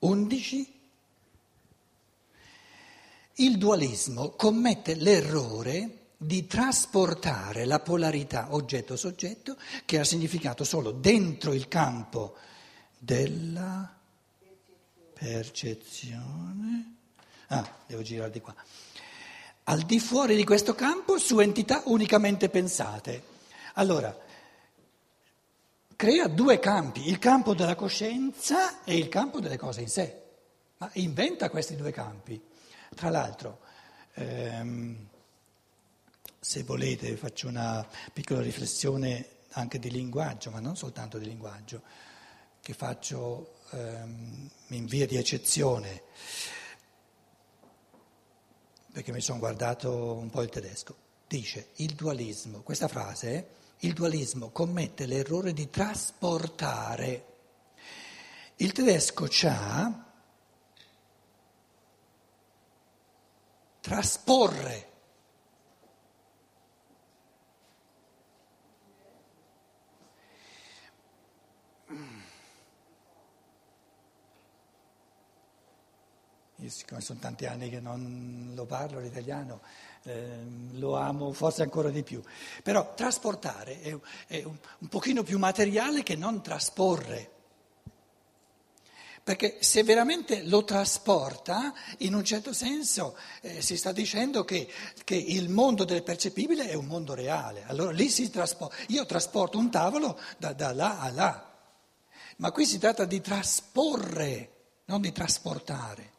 11. Il dualismo commette l'errore di trasportare la polarità oggetto-soggetto che ha significato solo dentro il campo della percezione. Ah, devo girare di qua. Al di fuori di questo campo su entità unicamente pensate. Allora, crea due campi, il campo della coscienza e il campo delle cose in sé, ma inventa questi due campi. Tra l'altro, ehm, se volete faccio una piccola riflessione anche di linguaggio, ma non soltanto di linguaggio, che faccio ehm, in via di eccezione, perché mi sono guardato un po' il tedesco. Dice il dualismo, questa frase, il dualismo commette l'errore di trasportare. Il tedesco c'ha trasporre. Io siccome sono tanti anni che non lo parlo l'italiano, eh, lo amo forse ancora di più. Però trasportare è, è un, un pochino più materiale che non trasporre. Perché se veramente lo trasporta, in un certo senso eh, si sta dicendo che, che, il mondo del percepibile è un mondo reale. Allora lì si trasporta. Io trasporto un tavolo da, da là a là. Ma qui si tratta di trasporre, non di trasportare.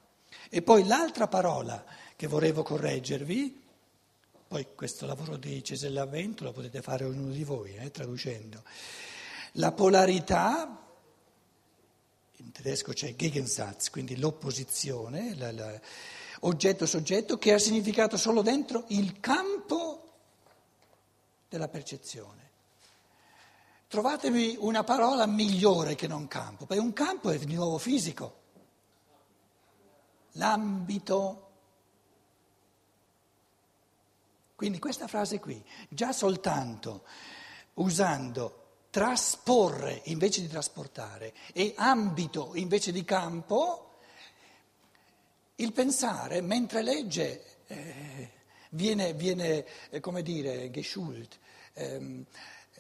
E poi l'altra parola che volevo correggervi, poi questo lavoro di Cesella Vento lo potete fare ognuno di voi, eh, traducendo. La polarità in tedesco c'è Gegensatz, quindi l'opposizione, oggetto-soggetto, che ha significato solo dentro il campo della percezione. Trovatevi una parola migliore che non campo, perché un campo è di nuovo fisico, l'ambito. Quindi questa frase qui, già soltanto usando trasporre invece di trasportare e ambito invece di campo, il pensare mentre legge eh, viene, viene eh, come dire, geschult, ehm,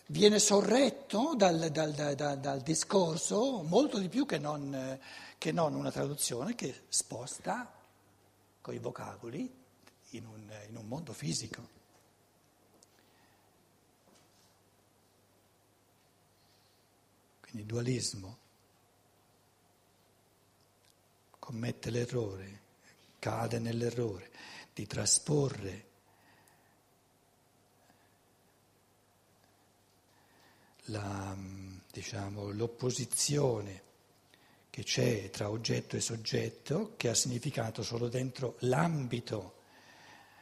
viene sorretto dal, dal, dal, dal, discorso molto di più che non, che non, una traduzione che sposta con i vocaboli in un, in un mondo fisico. Quindi dualismo commette l'errore, cade nell'errore di trasporre la, diciamo, l'opposizione che c'è tra oggetto e soggetto, che ha significato solo dentro l'ambito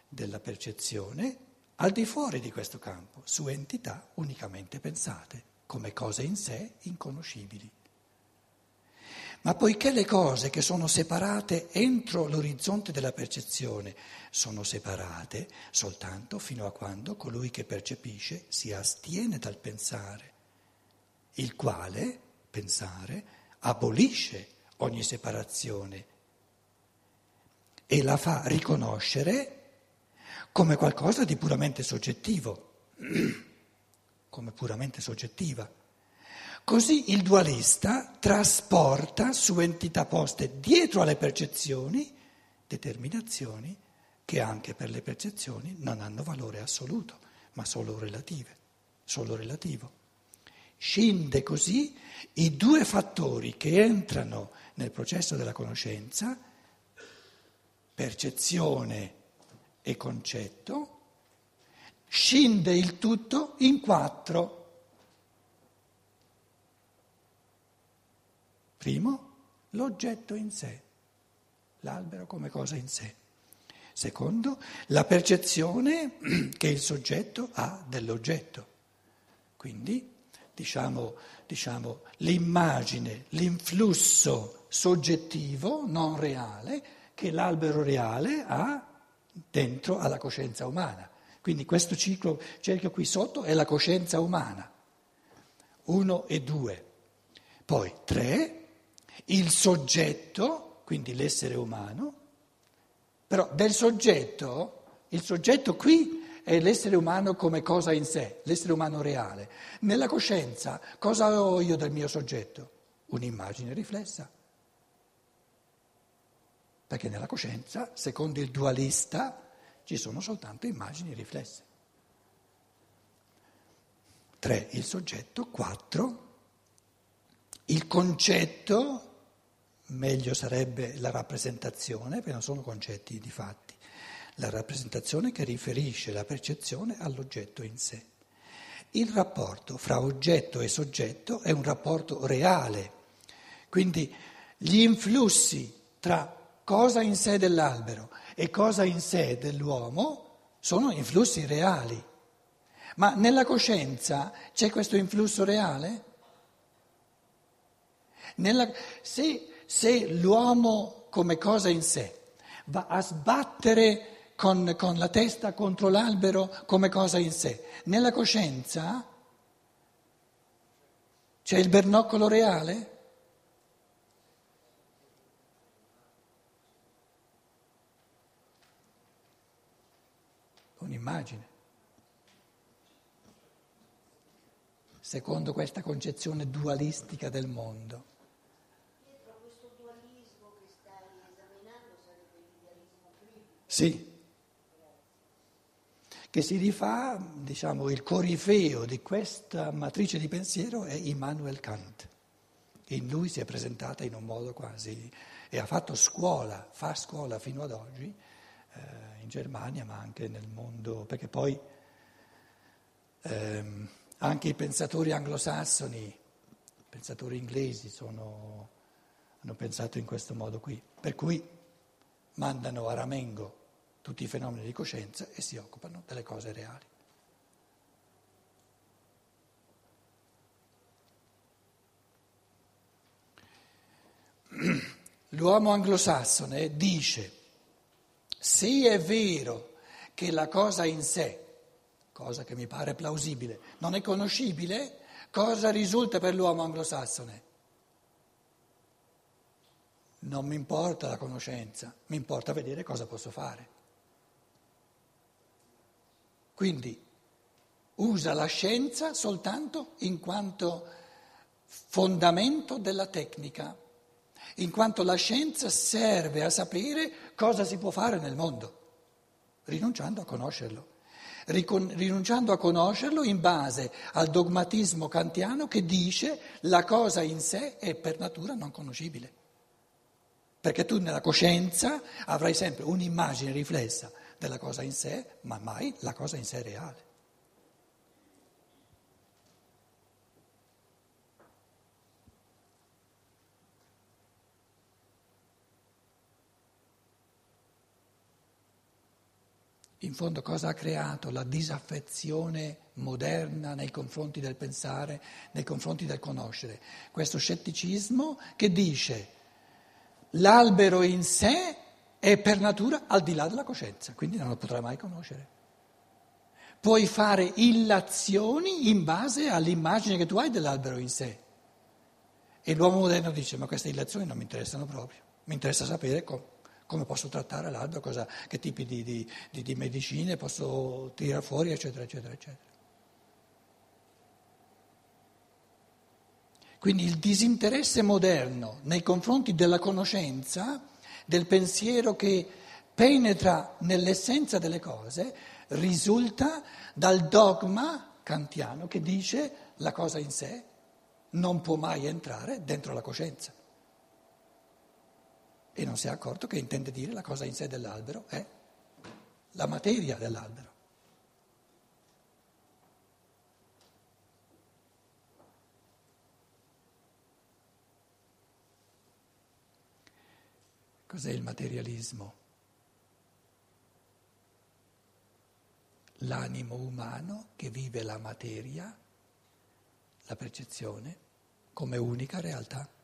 della percezione, al di fuori di questo campo, su entità unicamente pensate come cose in sé inconoscibili. Ma poiché le cose che sono separate entro l'orizzonte della percezione sono separate soltanto fino a quando colui che percepisce si astiene dal pensare, il quale, pensare, abolisce ogni separazione e la fa riconoscere come qualcosa di puramente soggettivo. come puramente soggettiva. Così il dualista trasporta su entità poste dietro alle percezioni determinazioni che anche per le percezioni non hanno valore assoluto, ma solo relative, solo relativo. Scinde così i due fattori che entrano nel processo della conoscenza, percezione e concetto, scinde il tutto in quattro. Primo, l'oggetto in sé, l'albero come cosa in sé. Secondo, la percezione che il soggetto ha dell'oggetto. Quindi, diciamo, diciamo l'immagine, l'influsso soggettivo, non reale, che l'albero reale ha dentro alla coscienza umana. Quindi questo ciclo, cerchio qui sotto, è la coscienza umana. Uno e due. Poi tre, il soggetto, quindi l'essere umano, però del soggetto, il soggetto qui è l'essere umano come cosa in sé, l'essere umano reale. Nella coscienza cosa ho io del mio soggetto? Un'immagine riflessa. Perché nella coscienza, secondo il dualista, ci sono soltanto immagini riflesse. Tre, il soggetto. Quattro, il concetto, meglio sarebbe la rappresentazione, perché non sono concetti di fatti, la rappresentazione che riferisce la percezione all'oggetto in sé. Il rapporto fra oggetto e soggetto è un rapporto reale, quindi gli influssi tra cosa in sé dell'albero e cosa in sé dell'uomo sono influssi reali. Ma nella coscienza c'è questo influsso reale? Nella, se, se, l'uomo come cosa in sé va a sbattere con, con la testa contro l'albero come cosa in sé, nella coscienza c'è il bernoccolo reale? Un'immagine. Secondo questa concezione dualistica del mondo. Sì, che si rifà, diciamo, il corifeo di questa matrice di pensiero è Immanuel Kant. In lui si è presentata in un modo quasi, e ha fatto scuola, fa scuola fino ad oggi, eh, in Germania ma anche nel mondo, perché poi ehm, anche i pensatori anglosassoni, i pensatori inglesi sono, hanno pensato in questo modo qui, per cui mandano a ramengo tutti i fenomeni di coscienza e si occupano delle cose reali. L'uomo anglosassone dice, se è vero che la cosa in sé, cosa che mi pare plausibile, non è conoscibile, cosa risulta per l'uomo anglosassone? Non mi importa la conoscenza, mi importa vedere cosa posso fare. Quindi usa la scienza soltanto in quanto fondamento della tecnica, in quanto la scienza serve a sapere cosa si può fare nel mondo, rinunciando a conoscerlo. Rinunciando a conoscerlo in base al dogmatismo kantiano che dice la cosa in sé è per natura non conoscibile. Perché tu nella coscienza avrai sempre un'immagine riflessa della cosa in sé, ma mai la cosa in sé reale. In fondo cosa ha creato la disaffezione moderna nei confronti del pensare, nei confronti del conoscere? Questo scetticismo che dice l'albero in sé è per natura al di là della coscienza, quindi non lo potrai mai conoscere. Puoi fare illazioni in base all'immagine che tu hai dell'albero in sé. E l'uomo moderno dice, ma queste illazioni non mi interessano proprio, mi interessa sapere com- come posso trattare l'albero, cosa, che tipi di, di, di, di medicine posso tirare fuori, eccetera, eccetera, eccetera. Quindi il disinteresse moderno nei confronti della conoscenza del pensiero che penetra nell'essenza delle cose, risulta dal dogma kantiano che dice la cosa in sé non può mai entrare dentro la coscienza. E non si è accorto che intende dire la cosa in sé dell'albero è la materia dell'albero. Cos'è il materialismo? L'animo umano che vive la materia, la percezione, come unica realtà.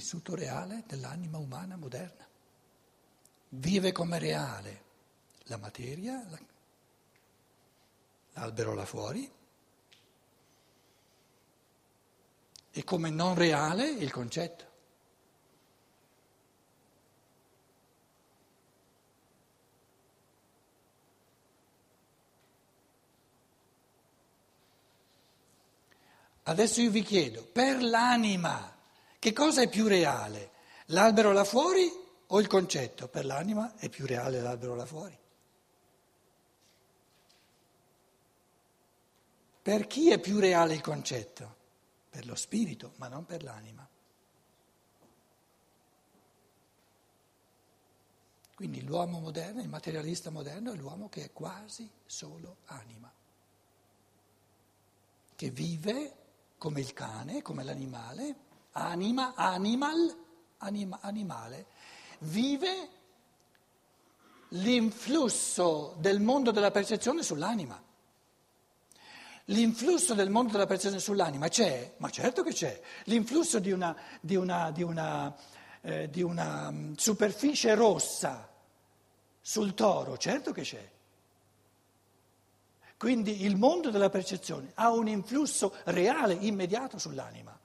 Vissuto reale dell'anima umana moderna. Vive come reale la materia, l'albero là fuori, e come non reale il concetto. Adesso io vi chiedo, per l'anima, che cosa è più reale? L'albero là fuori o il concetto? Per l'anima è più reale l'albero là fuori. Per chi è più reale il concetto? Per lo spirito, ma non per l'anima. Quindi l'uomo moderno, il materialista moderno, è l'uomo che è quasi solo anima, che vive come il cane, come l'animale, anima, animal, anima, animale, vive l'influsso del mondo della percezione sull'anima. L'influsso del mondo della percezione sull'anima c'è? Ma certo che c'è. L'influsso di una, di una, di una, eh, di una mm, superficie rossa sul toro, certo che c'è. Quindi il mondo della percezione ha un influsso reale, immediato sull'anima.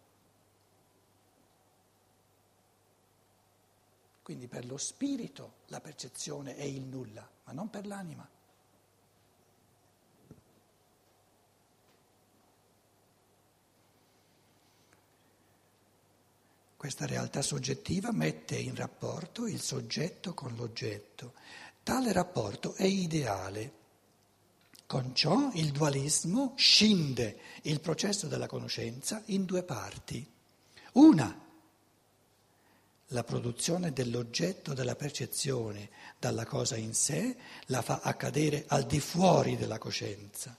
Quindi per lo spirito la percezione è il nulla, ma non per l'anima. Questa realtà soggettiva mette in rapporto il soggetto con l'oggetto. Tale rapporto è ideale con ciò il dualismo scinde il processo della conoscenza in due parti. Una, la produzione dell'oggetto della percezione dalla cosa in sé la fa accadere al di fuori della coscienza.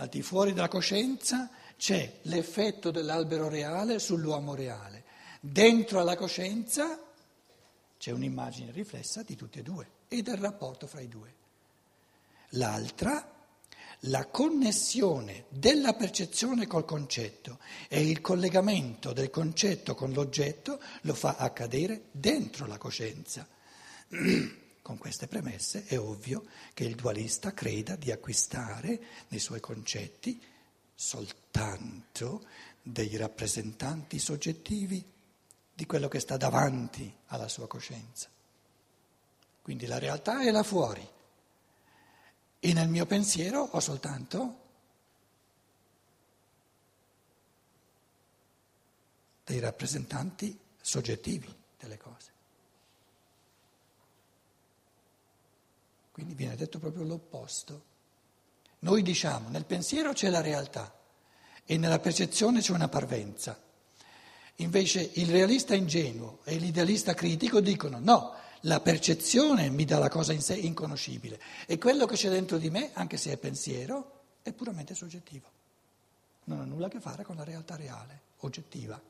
Al di fuori della coscienza c'è l'effetto dell'albero reale sull'uomo reale. Dentro alla coscienza c'è un'immagine riflessa di tutti e due e del rapporto fra i due. L'altra, la connessione della percezione col concetto e il collegamento del concetto con l'oggetto lo fa accadere dentro la coscienza. Con queste premesse è ovvio che il dualista creda di acquistare nei suoi concetti soltanto dei rappresentanti soggettivi di quello che sta davanti alla sua coscienza. Quindi la realtà è là fuori e nel mio pensiero ho soltanto dei rappresentanti soggettivi delle cose. Quindi viene detto proprio l'opposto. Noi diciamo nel pensiero c'è la realtà e nella percezione c'è una parvenza. Invece il realista ingenuo e l'idealista critico dicono no, la percezione mi dà la cosa in sé inconoscibile e quello che c'è dentro di me, anche se è pensiero, è puramente soggettivo. Non ha nulla a che fare con la realtà reale, oggettiva.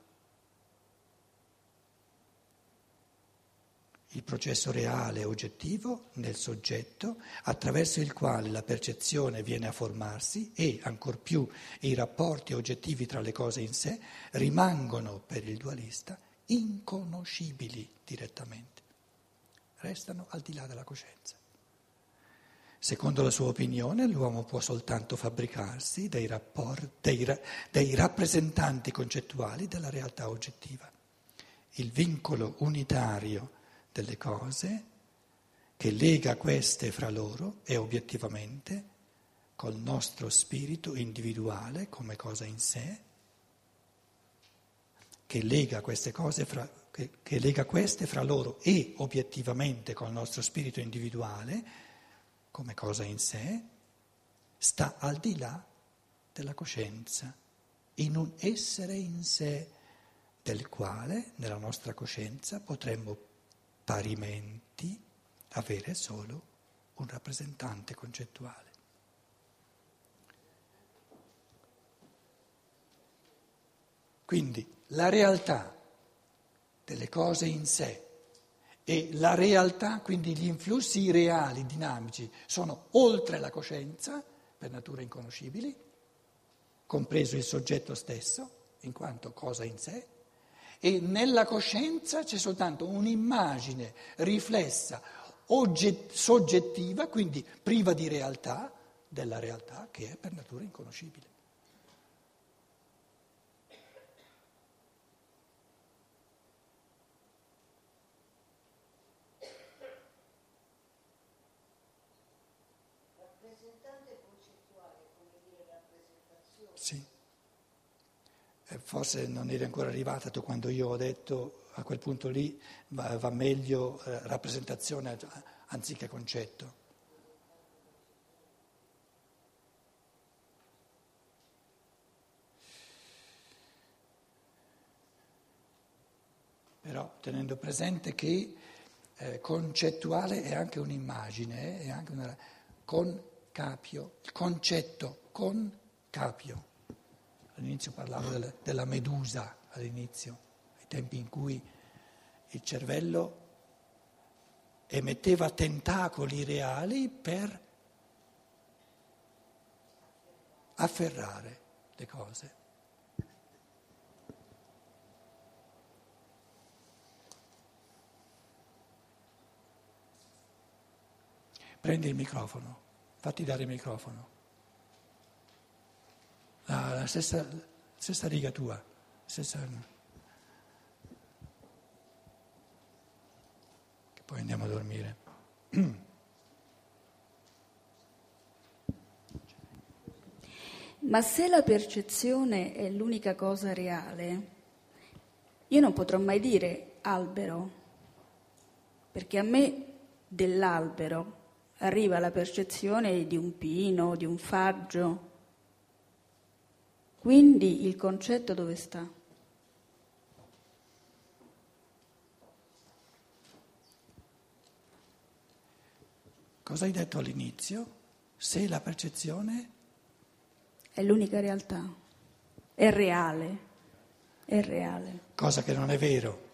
Il processo reale oggettivo nel soggetto attraverso il quale la percezione viene a formarsi e, ancor più, i rapporti oggettivi tra le cose in sé rimangono per il dualista inconoscibili direttamente restano al di là della coscienza. Secondo la sua opinione, l'uomo può soltanto fabbricarsi dei, rapporti, dei, dei rappresentanti concettuali della realtà oggettiva. Il vincolo unitario delle cose che lega queste fra loro è obiettivamente col nostro spirito individuale come cosa in sé, che lega queste cose fra, che, che lega queste fra loro e obiettivamente col nostro spirito individuale, come cosa in sé, sta al di là della coscienza, in un essere in sé del quale nella nostra coscienza potremmo parimenti avere solo un rappresentante concettuale. Quindi la realtà delle cose in sé e la realtà, quindi gli influssi reali, dinamici, sono oltre la coscienza, per natura inconoscibili, compreso il soggetto stesso, in quanto cosa in sé e nella coscienza c'è soltanto un'immagine riflessa, ogget- soggettiva, quindi priva di realtà, della realtà che è per natura inconoscibile. Sì. Eh, forse non eri ancora arrivata tu quando io ho detto a quel punto lì va, va meglio eh, rappresentazione anziché concetto. Però tenendo presente che eh, concettuale è anche un'immagine, è anche una, con capio, concetto con capio. All'inizio parlavo della, della medusa, all'inizio, ai tempi in cui il cervello emetteva tentacoli reali per afferrare le cose. Prendi il microfono, fatti dare il microfono. La, la stessa, stessa, riga tua, stessa... Che poi andiamo a dormire. Ma se la percezione è l'unica cosa reale, io non potrò mai dire albero, perché a me dell'albero arriva la percezione di un pino, di un faggio. Quindi il concetto dove sta? Cosa hai detto all'inizio? Se la percezione è l'unica realtà, è reale, è reale. Cosa che non è vero.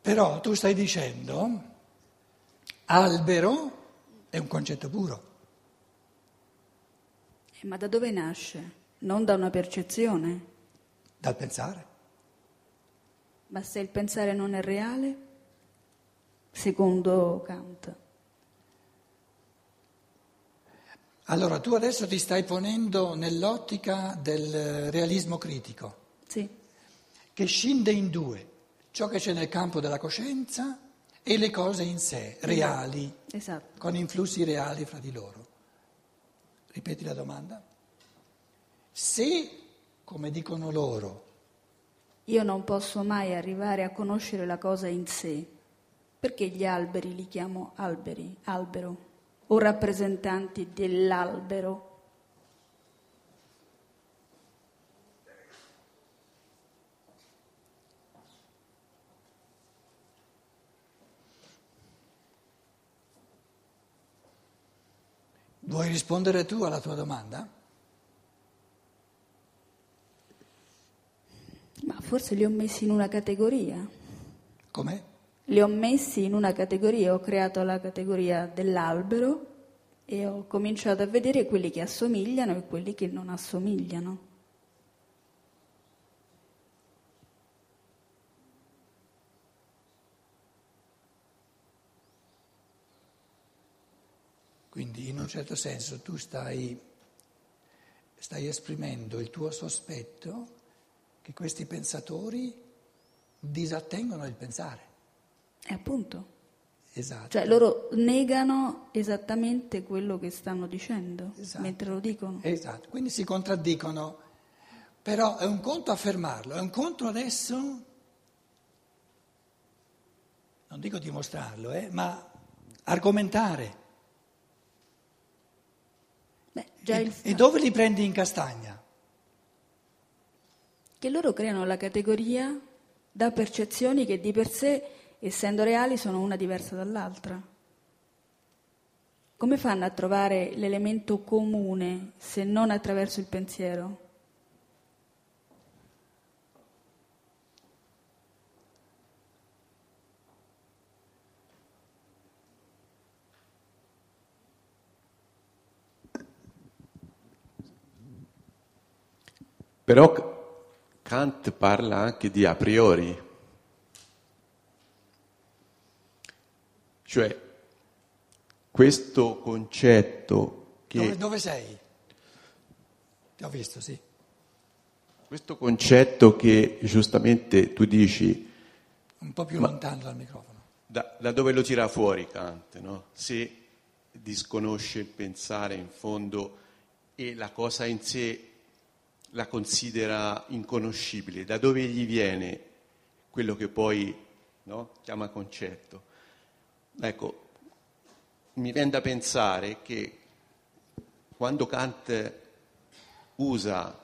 Però tu stai dicendo Albero è un concetto puro. Eh, ma da dove nasce? Non da una percezione? Dal pensare. Ma se il pensare non è reale? Secondo Kant. Allora tu adesso ti stai ponendo nell'ottica del realismo critico. Sì. Che scinde in due ciò che c'è nel campo della coscienza e le cose in sé, reali, esatto. con influssi reali fra di loro. Ripeti la domanda? Se, come dicono loro, io non posso mai arrivare a conoscere la cosa in sé, perché gli alberi li chiamo alberi, albero, o rappresentanti dell'albero? Vuoi rispondere tu alla tua domanda? Ma forse li ho messi in una categoria. Come? Li ho messi in una categoria, ho creato la categoria dell'albero e ho cominciato a vedere quelli che assomigliano e quelli che non assomigliano. Quindi in un certo senso tu stai, stai esprimendo il tuo sospetto che questi pensatori disattengono il pensare. E appunto. Esatto. Cioè loro negano esattamente quello che stanno dicendo esatto. mentre lo dicono. Esatto, quindi si contraddicono. Però è un conto affermarlo, è un conto adesso, non dico dimostrarlo, eh, ma argomentare. Beh, e, e dove li prendi in castagna? Che loro creano la categoria da percezioni che di per sé, essendo reali, sono una diversa dall'altra. Come fanno a trovare l'elemento comune se non attraverso il pensiero? Però Kant parla anche di a priori, cioè questo concetto che... Dove, dove sei? Ti ho visto, sì. Questo concetto che giustamente tu dici... Un po' più lontano dal microfono. Da, da, dove lo tira fuori Kant, no? Se disconosce il pensare in fondo e la cosa in sé la considera inconoscibile, da dove gli viene quello che poi no, chiama concetto. Ecco, mi viene da pensare che quando Kant usa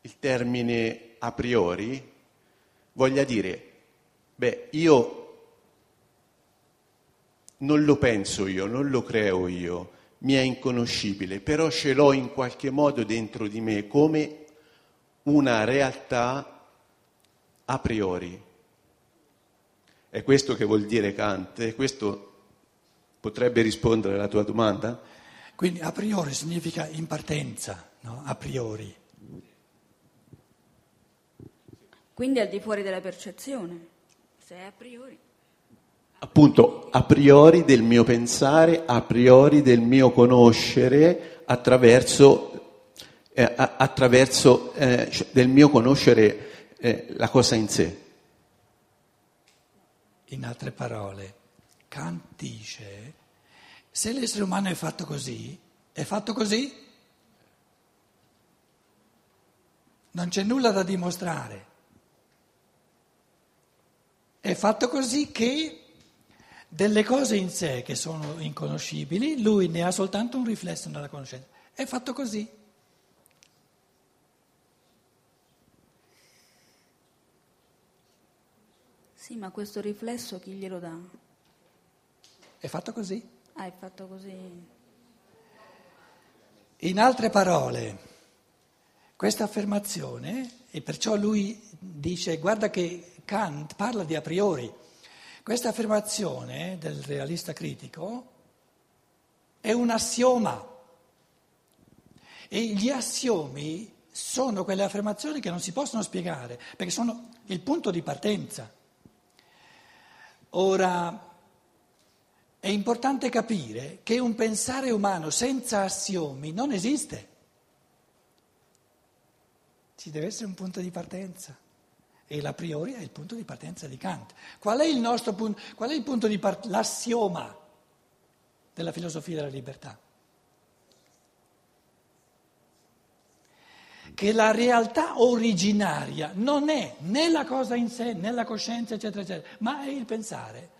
il termine a priori, voglia dire, beh, io non lo penso io, non lo creo io, mi è inconoscibile, però ce l'ho in qualche modo dentro di me come una realtà a priori. È questo che vuol dire Kant? E questo potrebbe rispondere alla tua domanda? Quindi a priori significa in partenza, no? a priori. Quindi al di fuori della percezione, se è a priori appunto a priori del mio pensare, a priori del mio conoscere, attraverso, eh, attraverso eh, cioè del mio conoscere eh, la cosa in sé. In altre parole, Kant dice, se l'essere umano è fatto così, è fatto così, non c'è nulla da dimostrare. È fatto così che delle cose in sé che sono inconoscibili, lui ne ha soltanto un riflesso nella conoscenza. È fatto così. Sì, ma questo riflesso chi glielo dà? È fatto così. Ah, è fatto così. In altre parole, questa affermazione, e perciò lui dice, guarda che Kant parla di a priori, questa affermazione del realista critico è un assioma e gli assiomi sono quelle affermazioni che non si possono spiegare perché sono il punto di partenza. Ora, è importante capire che un pensare umano senza assiomi non esiste. Ci deve essere un punto di partenza e l'a priori è il punto di partenza di Kant. Qual è il nostro punto, qual è il punto di partenza, l'assioma della filosofia della libertà? Che la realtà originaria non è né la cosa in sé, né la coscienza, eccetera, eccetera, ma è il pensare.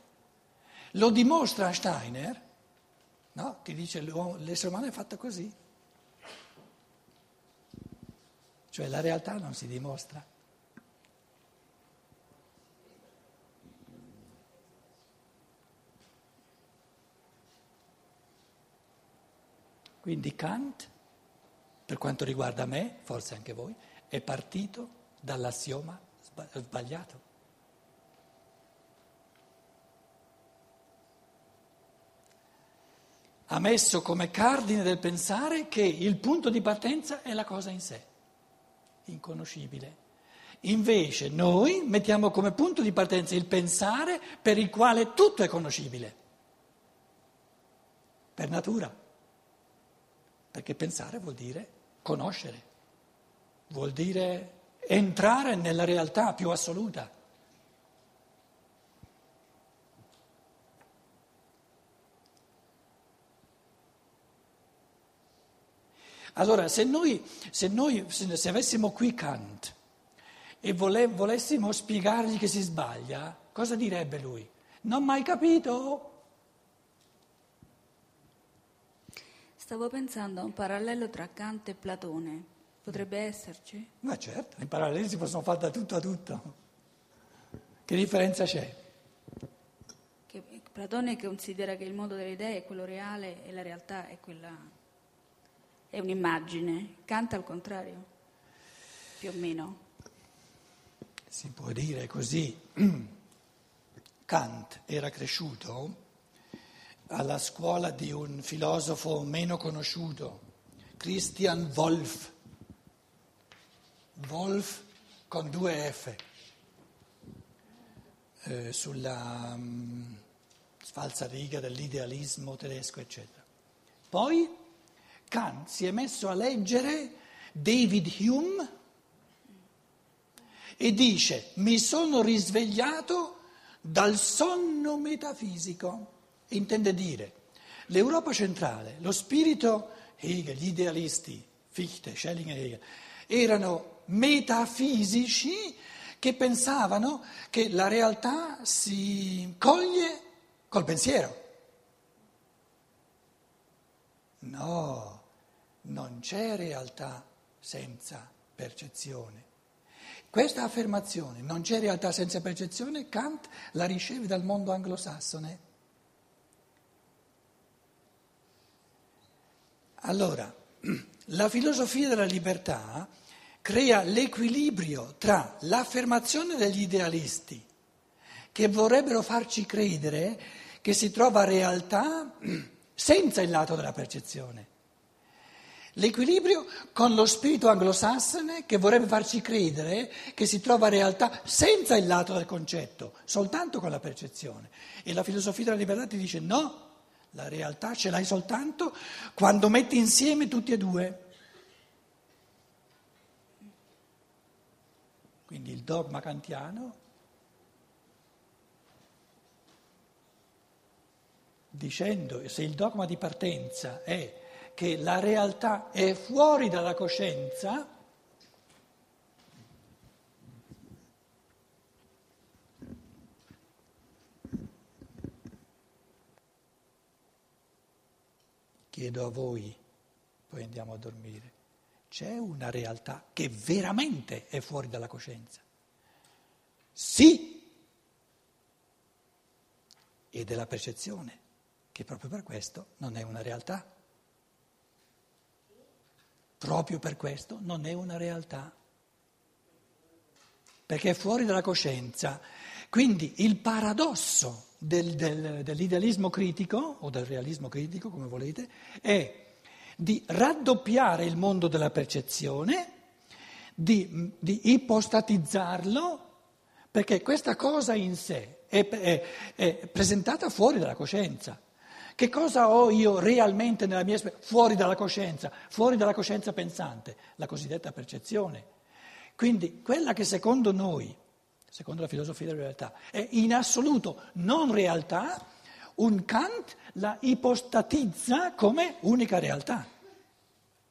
Lo dimostra Steiner, no? che dice l'essere umano è fatto così. Cioè la realtà non si dimostra. Quindi Kant, per quanto riguarda me, forse anche voi, è partito dall'assioma sbagliato. Ha messo come cardine del pensare che il punto di partenza è la cosa in sé, inconoscibile. Invece noi mettiamo come punto di partenza il pensare per il quale tutto è conoscibile, per natura perché pensare vuol dire conoscere, vuol dire entrare nella realtà più assoluta. Allora, se noi, se, noi, se avessimo qui Kant e vole, volessimo spiegargli che si sbaglia, cosa direbbe lui? Non mai capito? Stavo pensando a un parallelo tra Kant e Platone. Potrebbe esserci? Ma certo, i paralleli si possono fare da tutto a tutto. Che differenza c'è? Che Platone considera che il mondo delle idee è quello reale e la realtà è quella è un'immagine. Kant al contrario, più o meno. Si può dire così. Kant era cresciuto alla scuola di un filosofo meno conosciuto, Christian Wolff. Wolf con due F, eh, sulla um, falsariga dell'idealismo tedesco, eccetera. Poi Kant si è messo a leggere David Hume e dice mi sono risvegliato dal sonno metafisico. Intende dire l'Europa centrale, lo spirito Hegel, gli idealisti, Fichte, Schelling e Hegel, erano metafisici che pensavano che la realtà si coglie col pensiero. No, non c'è realtà senza percezione. Questa affermazione, non c'è realtà senza percezione, Kant la riceve dal mondo anglosassone. Allora, la filosofia della libertà crea l'equilibrio tra l'affermazione degli idealisti, che vorrebbero farci credere che si trova realtà senza il lato della percezione. L'equilibrio con lo spirito anglosassone che vorrebbe farci credere che si trova realtà senza il lato del concetto, soltanto con la percezione. E la filosofia della libertà ti dice no, la realtà ce l'hai soltanto quando metti insieme tutti e due. Quindi il dogma kantiano dicendo se il dogma di partenza è che la realtà è fuori dalla coscienza, chiedo a voi, poi andiamo a dormire, c'è una realtà che veramente è fuori dalla coscienza? Sì, e della percezione che proprio per questo non è una realtà. Proprio per questo non è una realtà. Perché è fuori dalla coscienza. Quindi il paradosso del, del, dell'idealismo critico, o del realismo critico, come volete, è di raddoppiare il mondo della percezione, di, di ipostatizzarlo, perché questa cosa in sé è, è, è presentata fuori dalla coscienza. Che cosa ho io realmente nella mia esperienza? Fuori dalla coscienza, fuori dalla coscienza pensante, la cosiddetta percezione. Quindi quella che secondo noi, secondo la filosofia della realtà, è in assoluto non realtà, un Kant la ipostatizza come unica realtà,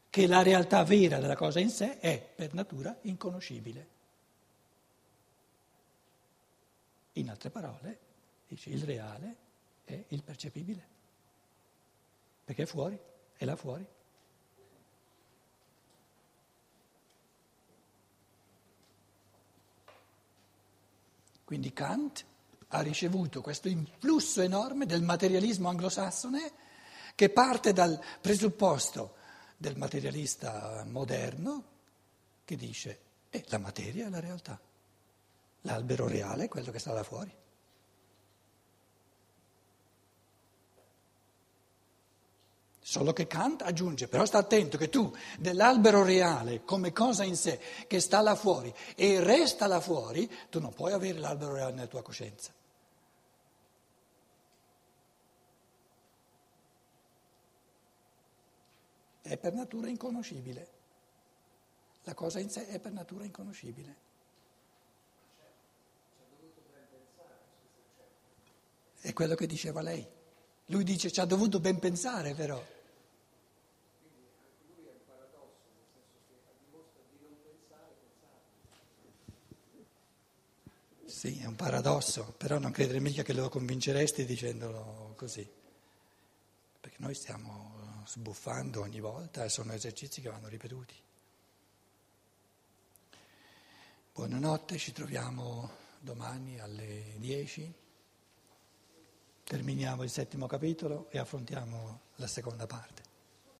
che la realtà vera della cosa in sé è per natura inconoscibile. In altre parole, dice il reale è il percepibile perché è fuori, è là fuori. Quindi Kant ha ricevuto questo influsso enorme del materialismo anglosassone che parte dal presupposto del materialista moderno che dice eh, la materia è la realtà, l'albero reale è quello che sta là fuori. Solo che Kant aggiunge, però sta attento che tu dell'albero reale come cosa in sé che sta là fuori e resta là fuori, tu non puoi avere l'albero reale nella tua coscienza. È per natura inconoscibile. La cosa in sé è per natura inconoscibile. È quello che diceva lei. Lui dice ci ha dovuto ben pensare però. Sì, è un paradosso, però non credere mica che lo convinceresti dicendolo così, perché noi stiamo sbuffando ogni volta e sono esercizi che vanno ripetuti. Buonanotte, ci troviamo domani alle 10, terminiamo il settimo capitolo e affrontiamo la seconda parte.